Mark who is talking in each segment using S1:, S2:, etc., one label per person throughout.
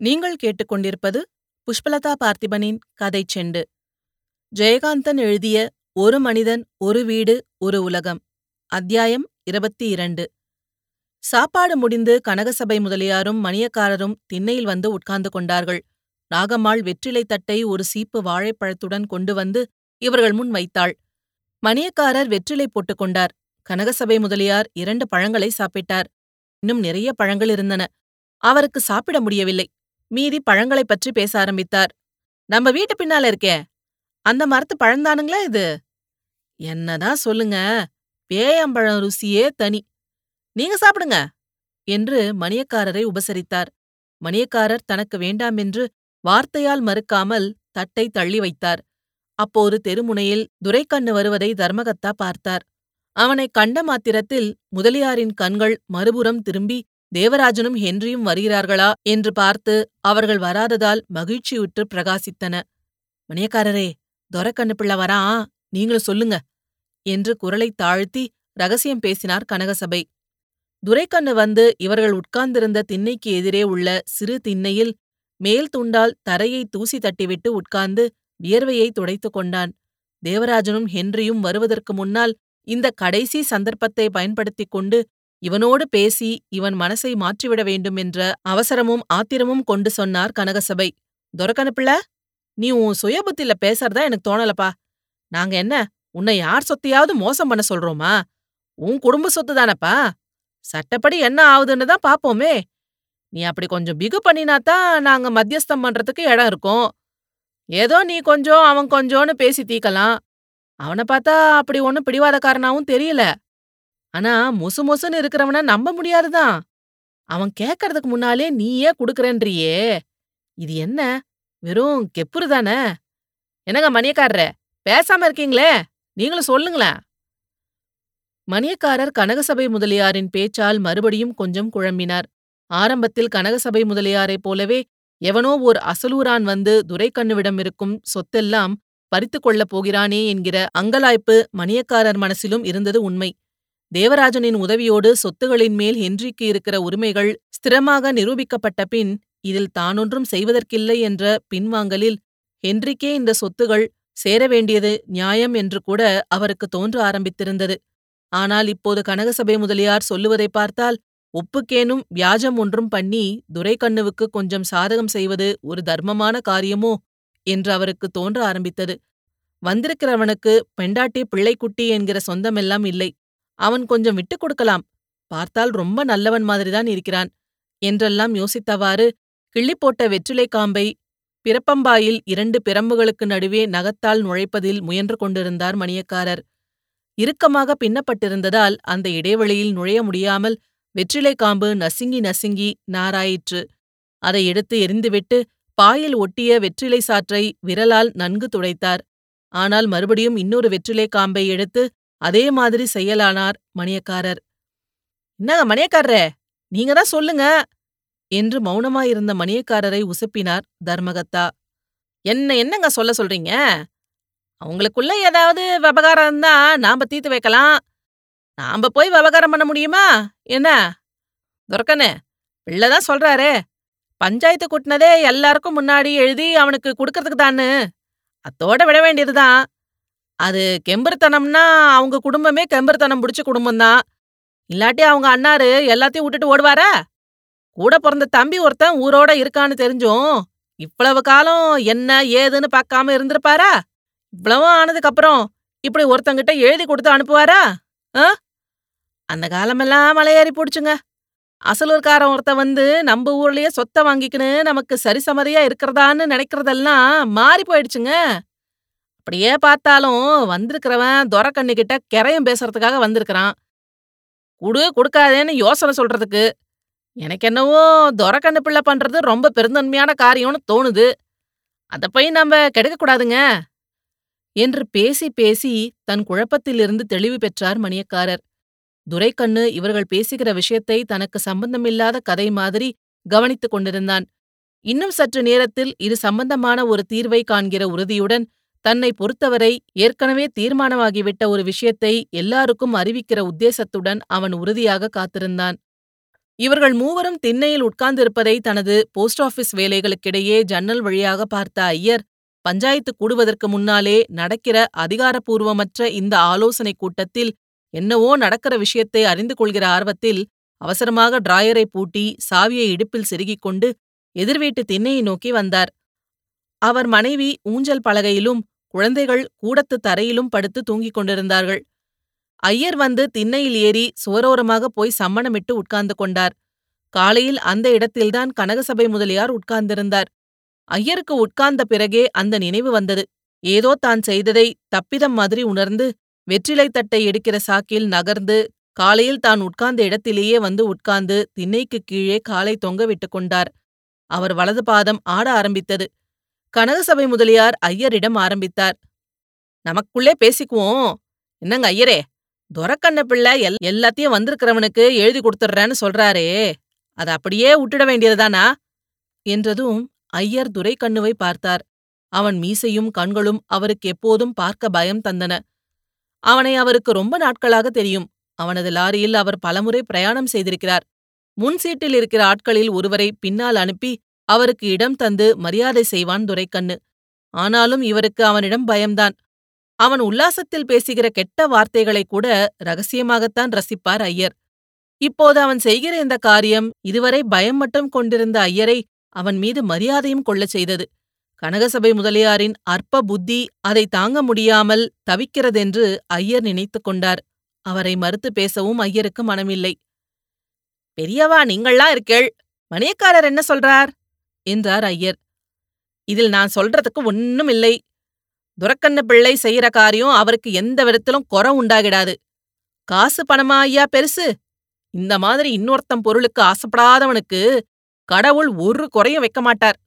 S1: நீங்கள் கேட்டுக்கொண்டிருப்பது புஷ்பலதா பார்த்திபனின் கதை செண்டு. ஜெயகாந்தன் எழுதிய ஒரு மனிதன் ஒரு வீடு ஒரு உலகம் அத்தியாயம் இருபத்தி இரண்டு சாப்பாடு முடிந்து கனகசபை முதலியாரும் மணியக்காரரும் திண்ணையில் வந்து உட்கார்ந்து கொண்டார்கள். நாகம்மாள் வெற்றிலைத் தட்டை ஒரு சீப்பு வாழைப்பழத்துடன் கொண்டு வந்து இவர்கள் முன் வைத்தாள். மணியக்காரர் வெற்றிலை போட்டுக் கொண்டார். கனகசபை முதலியார் இரண்டு பழங்களை சாப்பிட்டார். இன்னும் நிறைய பழங்கள் இருந்தன. அவருக்கு சாப்பிட முடியவில்லை. மீதி பழங்களைப் பற்றி பேச ஆரம்பித்தார். நம்ம வீட்டு பின்னால இருக்கே அந்த மரத்து பழந்தானுங்களா இது? என்னதான் சொல்லுங்க பேயம்பழம் ருசியே தனி. நீங்க சாப்பிடுங்க என்று மணியக்காரரை உபசரித்தார். மணியக்காரர் தனக்கு வேண்டாம் என்று வார்த்தையால் மறுக்காமல் தட்டை தள்ளி வைத்தார். அப்போது தெருமுனையில் துரைக்கண்ணு வருவதை தர்மகத்தா பார்த்தார். அவனை கண்ட மாத்திரத்தில் முதலியாரின் கண்கள் மறுபுறம் திரும்பி தேவராஜனும் ஹென்ரியும் வருகிறார்களா? என்று பார்த்து அவர்கள் வராததால் மகிழ்ச்சியுற்று பிரகாசித்தன. மணியக்காரரே துரக்கண்ணு பிள்ளை வரான் நீங்களும் சொல்லுங்க என்று குரலைத் தாழ்த்தி ரகசியம் பேசினார் கனகசபை. துரைக்கண்ணு வந்து இவர்கள் உட்கார்ந்திருந்த திண்ணைக்கு எதிரே உள்ள சிறு திண்ணையில் மேல் துண்டால் தரையை தூசி தட்டிவிட்டு உட்கார்ந்து வியர்வையை துடைத்துக் கொண்டான். தேவராஜனும் ஹென்ரியும் வருவதற்கு முன்னால் இந்த கடைசி சந்தர்ப்பத்தை பயன்படுத்திக் கொண்டு இவனோடு பேசி இவன் மனசை மாற்றிவிட வேண்டும் என்ற அவசரமும் ஆத்திரமும் கொண்டு சொன்னார் கனகசபை. துரக்கனுப்பிள்ள நீ உன் சுயபுத்தில பேசறதா எனக்கு தோணலப்பா. நாங்க என்ன உன்னை யார் சொத்தையாவது மோசம் பண்ண சொல்றோமா? உன் குடும்ப சொத்து தானப்பா? சட்டப்படி என்ன ஆகுதுன்னு தான் பாப்போமே. நீ அப்படி கொஞ்சம் பிகு பண்ணினாத்தான் நாங்க மத்தியஸ்தம் பண்றதுக்கு இடம் இருக்கும். ஏதோ நீ கொஞ்சம் அவன் கொஞ்சோன்னு பேசி தீக்கலாம். அவனை பார்த்தா அப்படி ஒன்னும் பிடிவாதக்காரனாவும் தெரியல. ஆனா மொசு மொசுன்னு இருக்கிறவன நம்ப முடியாதுதான். அவன் கேக்கறதுக்கு முன்னாலே நீயே குடுக்கறேன்றியே. இது என்ன? வெறும் கெப்புரு தானே? என்னங்க மணியக்காரரே? பேசாம இருக்கீங்களே? நீங்களும் சொல்லுங்களேன். மணியக்காரர் கனகசபை முதலியாரின் பேச்சால் மறுபடியும் கொஞ்சம் குழம்பினார். ஆரம்பத்தில் கனகசபை முதலியாரைப் போலவே எவனோ ஓர் அசலூரான் வந்து துரைக்கண்ணுவிடம் இருக்கும் சொத்தெல்லாம் பறித்துக் கொள்ளப் போகிறானே என்கிற அங்கலாய்ப்பு மணியக்காரர் மனசிலும் இருந்தது உண்மை. தேவராஜனின் உதவியோடு சொத்துகளின் மேல் ஹென்றிக்கு இருக்கிற உரிமைகள் ஸ்திரமாக நிரூபிக்கப்பட்ட பின் இதில் தானொன்றும் செய்வதற்கில்லை என்ற பின்வாங்கலில் ஹென்றிக்கே இந்த சொத்துகள் சேர வேண்டியது நியாயம் என்று கூட அவருக்கு தோன்ற ஆரம்பித்திருந்தது. ஆனால் இப்போது கனகசபை முதலியார் சொல்லுவதை பார்த்தால் ஒப்புக்கேனும் வியாஜம் ஒன்றும் பண்ணி துரைக்கண்ணுவுக்கு கொஞ்சம் சாதகம் செய்வது ஒரு தர்மமான காரியமோ என்று அவருக்கு தோன்ற ஆரம்பித்தது. வந்திருக்கிறவனுக்கு பெண்டாட்டி பிள்ளைக்குட்டி என்கிற சொந்தமெல்லாம் இல்லை. அவன் கொஞ்சம் விட்டுக் கொடுக்கலாம். பார்த்தால் ரொம்ப நல்லவன் மாதிரிதான் இருக்கிறான். என்றெல்லாம் யோசித்தவாறு கிள்ளிப்போட்ட வெற்றிலை காம்பை பிறப்பம்பாயில் இரண்டு பிரம்புகளுக்கு நடுவே நகத்தால் நுழைப்பதில் முயன்று கொண்டிருந்தார் மணியக்காரர். இறுக்கமாக பின்னப்பட்டிருந்ததால் அந்த இடைவெளியில் நுழைய முடியாமல் வெற்றிலை காம்பு நசுங்கி நசுங்கி நாராயிற்று. அதை எடுத்து எரிந்துவிட்டு பாயில் ஒட்டிய வெற்றிலை சாற்றை விரலால் நன்கு துடைத்தார். ஆனால் மறுபடியும் இன்னொரு வெற்றிலை காம்பை எடுத்து அதே மாதிரி செய்யலானார் மணியக்காரர். என்னங்க மணியக்காரரே நீங்க தான் சொல்லுங்க என்று மௌனமாயிருந்த மணியக்காரரை உசுப்பினார் தர்மகத்தா. என்ன என்னங்க சொல்ல சொல்றீங்க? அவங்களுக்குள்ள ஏதாவது விவகாரம் இருந்தா நாம தீர்த்து வைக்கலாம். நாம போய் விவகாரம் பண்ண முடியுமா? என்ன? துரக்கனு பிள்ளைதான் சொல்றாரே. பஞ்சாயத்து கூட்டினதே எல்லாருக்கும் முன்னாடி எழுதி அவனுக்கு கொடுக்கறதுக்கு தான்னு. அத்தோட விட வேண்டியதுதான். அது கெம்பருத்தனம்னா அவங்க குடும்பமே கெம்பருத்தனம் பிடிச்ச குடும்பம்தான். இல்லாட்டி அவங்க அண்ணாரு எல்லாத்தையும் விட்டுட்டு ஓடுவாரா? கூட பிறந்த தம்பி ஒருத்தன் ஊரோட இருக்கான்னு தெரிஞ்சும் இவ்வளவு காலம் என்ன ஏதுன்னு பார்க்காம இருந்திருப்பாரா? இவ்வளவும் ஆனதுக்கப்புறம் இப்படி ஒருத்தங்கிட்ட எழுதி கொடுத்து அனுப்புவாரா? அந்த காலமெல்லாம் மலையேறி போடுச்சுங்க அசலூர்காரன் ஒருத்த வந்து நம்ம ஊர்லயே சொத்தை வாங்கிக்கின்னு நமக்கு சரிசமதியா இருக்கிறதான்னு நினைக்கிறதெல்லாம் மாறி போயிடுச்சுங்க. அப்படியே பார்த்தாலும் வந்திருக்கிறவன் துரக்கண்ணு கிட்ட கிரையும் பேசுறதுக்காக வந்திருக்கிறான். குடு கொடுக்காதேன்னு யோசனை சொல்றதுக்கு. எனக்கு என்னவோ துரக்கண்ணு பிள்ளை பண்றது ரொம்ப பெருந்தன்மையான காரியம்னு தோணுது. அத போய் நம்ம கெடுக்கக்கூடாதுங்க என்று பேசி பேசி தன் குழப்பத்திலிருந்து தெளிவு பெற்றார் மணியக்காரர். துரைக்கண்ணு இவர்கள் பேசுகிற விஷயத்தை தனக்கு சம்பந்தமில்லாத கதை மாதிரி கவனித்துக் கொண்டிருந்தான். இன்னும் சற்று நேரத்தில் இது சம்பந்தமான ஒரு தீர்வை காண்கிற உறுதியுடன் தன்னை பொறுத்தவரை ஏற்கனவே தீர்மானமாகிவிட்ட ஒரு விஷயத்தை எல்லாருக்கும் அறிவிக்கிற உத்தேசத்துடன் அவன் உறுதியாக காத்திருந்தான். இவர்கள் மூவரும் திண்ணையில் உட்கார்ந்திருப்பதை தனது போஸ்ட் ஆபீஸ் வேலைகளுக்கிடையே ஜன்னல் வழியாக பார்த்த ஐயர் பஞ்சாயத்து கூடுவதற்கு முன்னாலே நடக்கிற அதிகாரப்பூர்வமற்ற இந்த ஆலோசனைக் கூட்டத்தில் என்னவோ நடக்கிற விஷயத்தை அறிந்து கொள்கிற ஆர்வத்தில் அவசரமாக டிராயரை பூட்டி சாவியை இடுப்பில் செருகிக் கொண்டு எதிர்வீட்டு திண்ணையை நோக்கி வந்தார். அவர் மனைவி ஊஞ்சல் பலகையிலும் குழந்தைகள் கூடத்து தரையிலும் படுத்து தூங்கிக் கொண்டிருந்தார்கள். ஐயர் வந்து திண்ணையில் ஏறி சுவரோரமாக போய் சம்மணமிட்டு உட்கார்ந்து கொண்டார். காலையில் அந்த இடத்தில்தான் கனகசபை முதலியார் உட்கார்ந்திருந்தார். ஐயருக்கு உட்கார்ந்த பிறகே அந்த நினைவு வந்தது. ஏதோ தான் செய்ததை தப்பிதம் மாதிரி உணர்ந்து வெற்றிலை தட்டை எடுக்கிற சாக்கில் நகர்ந்து காலையில் தான் உட்கார்ந்த இடத்திலேயே வந்து உட்கார்ந்து திண்ணைக்கு கீழே காலை தொங்க விட்டு கொண்டார். அவர் வலது பாதம் ஆட ஆரம்பித்தது. கனகசபை முதலியார் ஐயரிடம் ஆரம்பித்தார். நமக்குள்ளே பேசிக்குவோம். என்னங்க ஐயரே துரக்கண்ண பிள்ளை எல் எல்லாத்தையும் வந்திருக்கிறவனுக்கு எழுதி கொடுத்துட்றேன்னு சொல்றாரே. அதை அப்படியே விட்டுட வேண்டியதுதானா? என்றதும் ஐயர் துரைக்கண்ணுவை பார்த்தார். அவன் மீசையும் கண்களும் அவருக்கு எப்போதும் பார்க்க பயம் தந்தன. அவனை அவருக்கு ரொம்ப நாட்களாக தெரியும். அவனது லாரியில் அவர் பலமுறை பிரயாணம் செய்திருக்கிறார். முன் சீட்டில் இருக்கிற ஆட்களில் ஒருவரை பின்னால் அனுப்பி அவருக்கு இடம் தந்து மரியாதை செய்வான் துரைக்கண்ணு. ஆனாலும் இவருக்கு அவனிடம் பயம்தான். அவன் உல்லாசத்தில் பேசுகிற கெட்ட வார்த்தைகளை கூட ரகசியமாகத்தான் ரசிப்பார் ஐயர். இப்போது அவன் செய்கிற இந்த காரியம் இதுவரை பயம் மட்டும் கொண்டிருந்த ஐயரை அவன் மீது மரியாதையும் கொள்ளச் செய்தது. கனகசபை முதலியாரின் அற்ப புத்தி அதை தாங்க முடியாமல் தவிக்கிறதென்று ஐயர் நினைத்துக் கொண்டார். அவரை மறுத்து பேசவும் ஐயருக்கு மனமில்லை. பெரியவா நீங்களா இருக்கேள். மணியக்காரர் என்ன சொல்றார்? என்றார் ஐயர். இதில் நான் சொல்றதுக்கு ஒன்னும் இல்லை துரக்கண்ண பிள்ளை செய்யற காரியம் அவருக்கு எந்த விதத்திலும் குறை உண்டாகிடாது. காசு பணமா ஐயா பெருசு? இந்த மாதிரி இன்னொருத்தம் பொருளுக்கு ஆசைப்படாதவனுக்கு கடவுள் ஒரு குறையும் வைக்க மாட்டார்.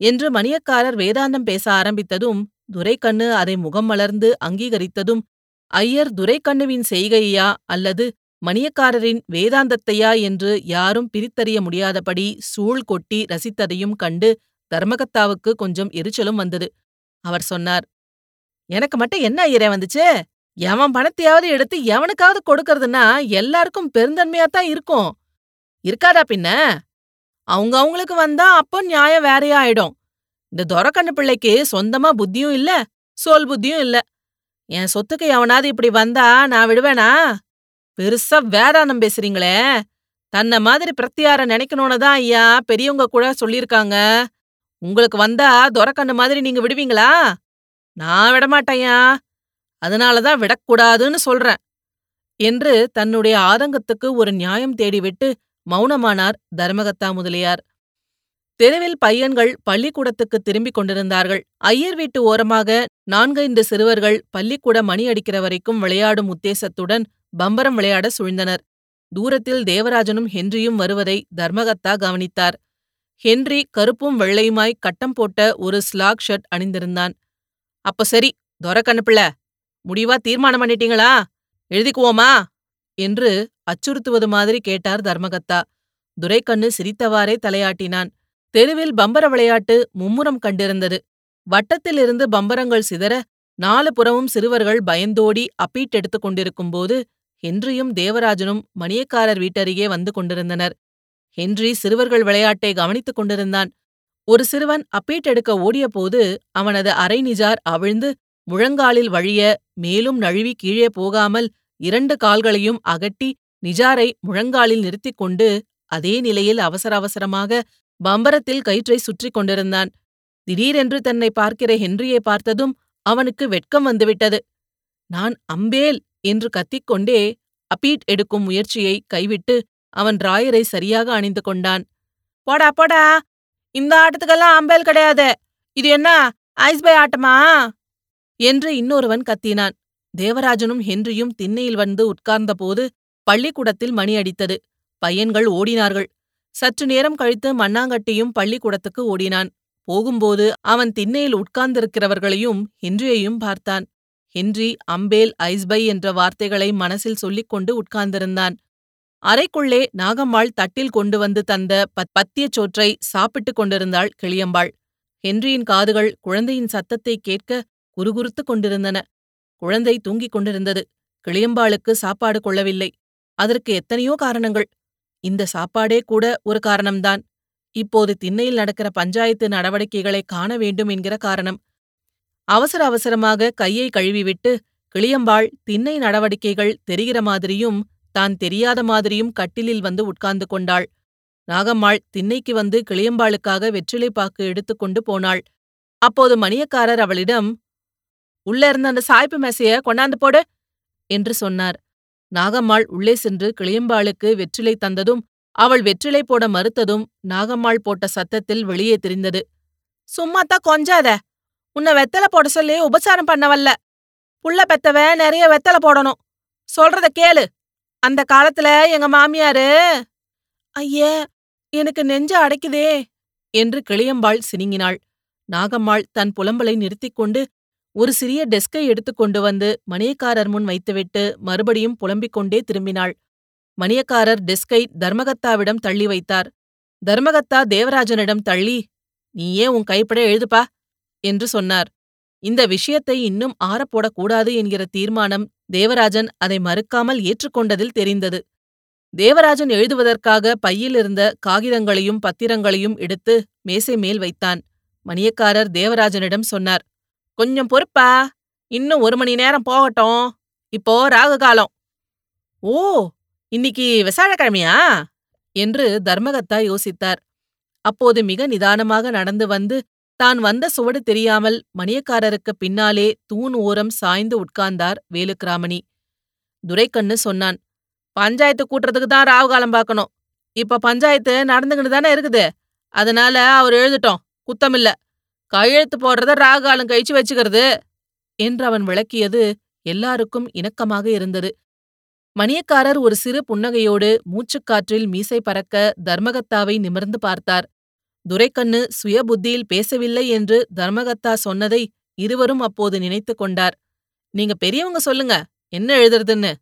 S1: என்று மணியக்காரர் வேதாந்தம் பேச ஆரம்பித்ததும் துரைக்கண்ணு அதை முகம் மலர்ந்து அங்கீகரித்ததும் ஐயர் துரைக்கண்ணுவின் செய்கையா அல்லது மணியக்காரரின் வேதாந்தத்தையா என்று யாரும் பிரித்தறிய முடியாதபடி சூழ் கொட்டி ரசித்ததையும் கண்டு தர்மகத்தாவுக்கு கொஞ்சம் எரிச்சலும் வந்தது. அவர் சொன்னார் எனக்கு மட்டும் என்ன ஐயரே வந்துச்சு? எவன் பணத்தையாவது எடுத்து எவனுக்காவது கொடுக்கறதுன்னா எல்லாருக்கும் பெருந்தன்மையாத்தான் இருக்கும். இருக்காதா பின்ன? அவங்க அவங்களுக்கு வந்தா அப்போ நியாயம் வேறையா ஆயிடும். இந்த துரக்கண்ணு பிள்ளைக்கு சொந்தமா புத்தியும் இல்ல சோல் புத்தியும் இல்ல. என் சொத்துக்கு எவனாவது இப்படி வந்தா நான் விடுவேனா? பெருசா வேதாந்தம் பேசுறீங்களே. தன்ன மாதிரி பிரத்தியார நினைக்கணும்னு தான் ஐயா பெரியவங்க கூட சொல்லியிருக்காங்க. உங்களுக்கு வந்தா துரக்கண்ணு மாதிரி நீங்க விடுவீங்களா? நான் விடமாட்டேயா அதனாலதான் விடக்கூடாதுன்னு சொல்றேன். என்று தன்னுடைய ஆதங்கத்துக்கு ஒரு நியாயம் தேடிவிட்டு மௌனமானார் தர்மகத்தா முதலியார். தெருவில் பையன்கள் பள்ளிக்கூடத்துக்கு திரும்பிக் கொண்டிருந்தார்கள். ஐயர் வீட்டு ஓரமாக நான்கைந்து சிறுவர்கள் பள்ளிக்கூட மணி அடிக்கிற வரைக்கும் விளையாடும் உத்தேசத்துடன் பம்பரம் விளையாட சூழ்ந்தனர். தூரத்தில் தேவராஜனும் ஹென்ரியும் வருவதை தர்மகத்தா கவனித்தார். ஹென்றி கருப்பும் வெள்ளையுமாய் கட்டம் போட்ட ஒரு ஸ்லாக் ஷர்ட் அணிந்திருந்தான். அப்ப சரி துரக்கண்ணுப்பிள்ள முடிவா தீர்மானம் பண்ணிட்டீங்களா? எழுதிக்குவோமா? என்று அச்சுறுத்துவது மாதிரி கேட்டார் தர்மகத்தா. துரைக்கண்ணு சிரித்தவாறே தலையாட்டினான். தெருவில் பம்பர விளையாட்டு மும்முரம் கண்டிருந்தது. வட்டத்திலிருந்து பம்பரங்கள் சிதற நாலு புறமும் சிறுவர்கள் பயந்தோடி அப்பீட் எடுத்துக் கொண்டிருக்கும்போது ஹென்ரியும் தேவராஜனும் மணியக்காரர் வீட்டருகே வந்து கொண்டிருந்தனர். ஹென்றி சிறுவர்கள் விளையாட்டை கவனித்துக் கொண்டிருந்தான். ஒரு சிறுவன் அப்பீட் எடுக்க ஓடியபோது அவனது அரை நிஜார் அவிழ்ந்து முழங்காலில் வழிய மேலும் நழுவி கீழே போகாமல் இரண்டு கால்களையும் அகட்டி நிஜாரை முழங்காலில் நிறுத்திக் கொண்டு அதே நிலையில் அவசர அவசரமாக பம்பரத்தில் கயிற்றை சுற்றிக் கொண்டிருந்தான். திடீரென்று தன்னை பார்க்கிற ஹென்ரியை பார்த்ததும் அவனுக்கு வெட்கம் வந்துவிட்டது. நான் அம்பேல்! என்று கத்திக்கொண்டே அப்பீட் எடுக்கும் முயற்சியை கைவிட்டு அவன் ராயரை சரியாக அணிந்து கொண்டான். போடா போடா! இந்த ஆட்டத்துக்கெல்லாம் அம்பேல் கிடையாது! இது என்ன? ஐஸ்பை ஆட்டமா? என்று இன்னொருவன் கத்தினான். தேவராஜனும் ஹென்ரியும் திண்ணையில் வந்து உட்கார்ந்தபோது பள்ளிக்கூடத்தில் மணி அடித்தது. பையன்கள் ஓடினார்கள். சற்று நேரம் கழித்து மண்ணாங்கட்டியும் பள்ளிக்கூடத்துக்கு ஓடினான். போகும்போது அவன் திண்ணையில் உட்கார்ந்திருக்கிறவர்களையும் ஹென்ரியையும் பார்த்தான். ஹென்றி அம்பேல் ஐஸ்பை என்ற வார்த்தைகளை மனசில் சொல்லிக் கொண்டு உட்கார்ந்திருந்தான். அறைக்குள்ளே நாகம்மாள் தட்டில் கொண்டு வந்து தந்த பத் பத்தியச் சோற்றை சாப்பிட்டுக் கொண்டிருந்தாள் கிளியம்பாள். ஹென்ரியின் காதுகள் குழந்தையின் சத்தத்தை கேட்க குறுகுறுத்துக் கொண்டிருந்தன. குழந்தை தூங்கிக் கொண்டிருந்தது. கிளியம்பாளுக்கு சாப்பாடு கொள்ளவில்லை. அதற்கு எத்தனையோ காரணங்கள். இந்த சாப்பாடே கூட ஒரு காரணம்தான். இப்போது திண்ணையில் நடக்கிற பஞ்சாயத்து நடவடிக்கைகளை காண வேண்டும் என்கிற காரணம். அவசர அவசரமாக கையை கழுவிவிட்டு கிளியம்பாள் திண்ணை நடவடிக்கைகள் தெரிகிற மாதிரியும் தான் தெரியாத மாதிரியும் கட்டிலில் வந்து உட்கார்ந்து கொண்டாள். நாகம்மாள் திண்ணைக்கு வந்து கிளியம்பாளுக்காக வெற்றிலை பாக்கு எடுத்துக்கொண்டு போனாள். அப்போது மணியக்காரர் அவளிடம் உள்ள இருந்த அந்த சாய்ப்பு மேசைய கொண்டாந்து போடு என்று சொன்னார். நாகம்மாள் உள்ளே சென்று கிளியம்பாளுக்கு வெற்றிலை தந்ததும் அவள் வெற்றிலை போட மறுத்ததும் நாகம்மாள் போட்ட சத்தத்தில் வெளியே தெரிந்தது சும்மாத்தான் கொஞ்சாத! உன்னை வெத்தலை போட சொல்லி உபசாரம் பண்ண வல்ல புள்ள பெத்தவ நிறைய வெத்தலை போடணும். சொல்றத கேளு. அந்த காலத்துல எங்க மாமியாரு ஐயே எனக்கு நெஞ்ச அடைக்குதே என்று கிளியம்பாள் சினிங்கினாள். நாகம்மாள் தன் புலம்பலை நிறுத்திக் கொண்டு ஒரு சிறிய டெஸ்கை எடுத்துக்கொண்டு வந்து மணியக்காரர் முன் வைத்துவிட்டு மறுபடியும் புலம்பிக் கொண்டே திரும்பினாள். மணியக்காரர் டெஸ்கை தர்மகத்தாவிடம் தள்ளி வைத்தார். தர்மகத்தா தேவராஜனிடம் தள்ளி நீயே உன் கைப்பட எழுதுப்பா. என்று சொன்னார். இந்த விஷயத்தை இன்னும் ஆறப்போடக்கூடாது என்கிற தீர்மானம் தேவராஜன் அதை மறுக்காமல் ஏற்றுக்கொண்டதில் தெரிந்தது. தேவராஜன் எழுதுவதற்காக பையிலிருந்த காகிதங்களையும் பத்திரங்களையும் எடுத்து மேசை மேல் வைத்தான். மணியக்காரர் தேவராஜனிடம் சொன்னார் கொஞ்சம் பொறுப்பா? இன்னும் ஒரு மணி நேரம் போகட்டும். இப்போ ராகு காலம். ஓ இன்னைக்கு விசாழக்கிழமையா? என்று தர்மகத்தா யோசித்தார். அப்போது மிக நிதானமாக நடந்து வந்து தான் வந்த சுவடு தெரியாமல் மணியக்காரருக்கு பின்னாலே தூண் ஓரம் சாய்ந்து உட்கார்ந்தார் வேலுக்கிராமணி. துரைக்கண்ணு சொன்னான் பஞ்சாயத்து கூட்டுறதுக்கு தான் ராவுகாலம் பார்க்கணும். இப்ப பஞ்சாயத்து நடந்துகிட்டு தானே இருக்குது. அதனால அவர் எழுதிட்டோம் குத்தமில்ல. கையெழுத்து போடுறத ராகு காலம் கழிச்சு வச்சுக்கிறது. என்று அவன் விளக்கியது எல்லாருக்கும் இணக்கமாக இருந்தது. மணியக்காரர் ஒரு சிறு புன்னகையோடு மூச்சுக்காற்றில் மீசை பறக்க தர்மகத்தாவை நிமிர்ந்து பார்த்தார். துரைக்கண்ணு சுயபுத்தியில் பேசவில்லை என்று தர்மகத்தா சொன்னதை இருவரும் அப்போது நினைத்து கொண்டார். நீங்க பெரியவங்க சொல்லுங்க என்ன எழுதுறதுன்னு?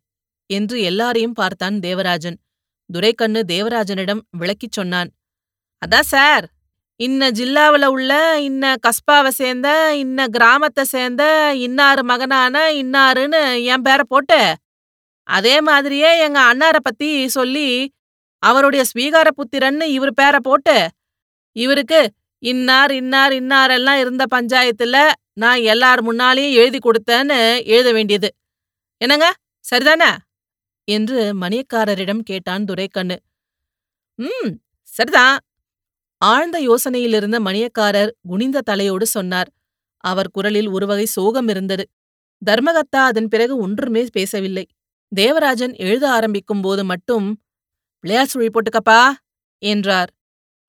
S1: என்று எல்லாரையும் பார்த்தான் தேவராஜன். துரைக்கண்ணு தேவராஜனிடம் விளக்கிச் சொன்னான். அதான் சார் இன்ன ஜில்லாவுல உள்ள இன்ன கஸ்பாவை சேர்ந்த இன்ன கிராமத்தை சேர்ந்த இன்னாரு மகனான இன்னாருன்னு என் பேரை போட்டு அதே மாதிரியே எங்க அண்ணார பத்தி சொல்லி அவருடைய ஸ்வீகார புத்திரன்னு இவர் பேரை போட்டு இவருக்கு இன்னார் இன்னார் இன்னாரெல்லாம் இருந்த பஞ்சாயத்துல நான் எல்லார் முன்னாலேயும் எழுதி கொடுத்தேன்னு எழுத வேண்டியது. என்னங்க? சரிதானே? என்று மணியக்காரரிடம் கேட்டான் துரைக்கண்ணு. ம் சரிதான் ஆழ்ந்த யோசனையிலிருந்த மணியக்காரர் குனிந்த தலையோடு சொன்னார். அவர் குரலில் ஒருவகை சோகம் இருந்தது. தர்மகத்தா அதன் பிறகு ஒன்றுமே பேசவில்லை. தேவராஜன் எழுத ஆரம்பிக்கும் போது மட்டும் பிள்ளையார் சுழி போட்டுக்கப்பா என்றார்.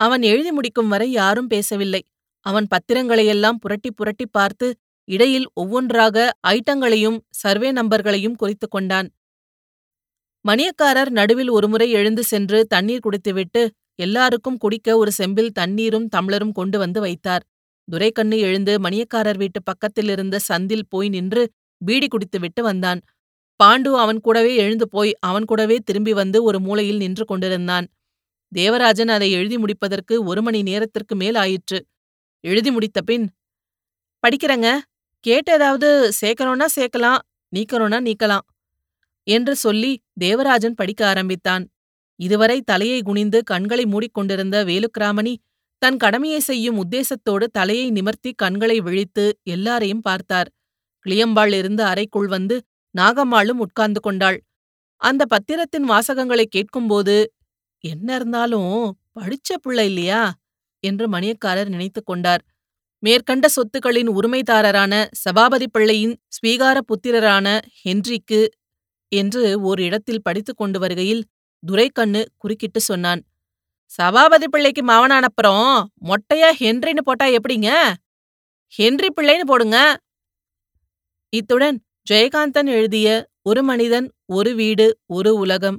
S1: அவன் எழுதி முடிக்கும் வரை யாரும் பேசவில்லை. அவன் பத்திரங்களையெல்லாம் புரட்டி புரட்டி பார்த்து இடையில் ஒவ்வொன்றாக ஐட்டங்களையும் சர்வே நம்பர்களையும் குறித்துக் கொண்டான். மணியக்காரர் நடுவில் ஒருமுறை எழுந்து சென்று தண்ணீர் குடித்துவிட்டு எல்லாருக்கும் குடிக்க ஒரு செம்பில் தண்ணீரும் தம்ளரும் கொண்டு வந்து வைத்தார். துரைக்கண்ணு எழுந்து மணியக்காரர் வீட்டு பக்கத்தில் இருந்த சந்தில் போய் நின்று பீடி குடித்துவிட்டு வந்தான். பாண்டு அவன் கூடவே எழுந்து போய் அவன் கூடவே திரும்பி வந்து ஒரு மூலையில் நின்று கொண்டிருந்தான். தேவராஜன் அதை எழுதி முடிப்பதற்கு ஒரு மணி நேரத்திற்கு மேல் ஆயிற்று. எழுதி முடித்த பின் படிக்கிறங்க. கேட்ட ஏதாவது சேர்க்கணும்னா சேர்க்கலாம் நீக்கணும்னா நீக்கலாம் என்று சொல்லி தேவராஜன் படிக்க ஆரம்பித்தான். இதுவரை தலையை குனிந்து கண்களை மூடிக்கொண்டிருந்த வேலுக்கிராமணி தன் கடமையை செய்யும் உத்தேசத்தோடு தலையை நிமர்த்தி கண்களை விழித்து எல்லாரையும் பார்த்தார். கிளியம்பாள் இருந்து அறைக்குள் வந்து நாகம்மாளும் உட்கார்ந்து கொண்டாள். அந்த பத்திரத்தின் வாசகங்களை கேட்கும்போது என்ன இருந்தாலும் படிச்ச பிள்ளை இல்லையா? என்று மணியக்காரர் நினைத்துக் கொண்டார். மேற்கண்ட சொத்துக்களின் உரிமைதாரரான சபாபதி பிள்ளையின் ஸ்வீகார புத்திரரான ஹென்றிக்கு என்று ஓர் இடத்தில் படித்துக் கொண்டு வருகையில் துரைக்கண்ணு குறுக்கிட்டு சொன்னான். சபாபதி பிள்ளைக்கு மாவனானப்புறம் மொட்டையா ஹென்றின்னு போட்டா எப்படிங்க? ஹென்றி பிள்ளைன்னு போடுங்க. இத்துடன் ஜெயகாந்தன் எழுதிய ஒரு மனிதன் ஒரு வீடு ஒரு உலகம்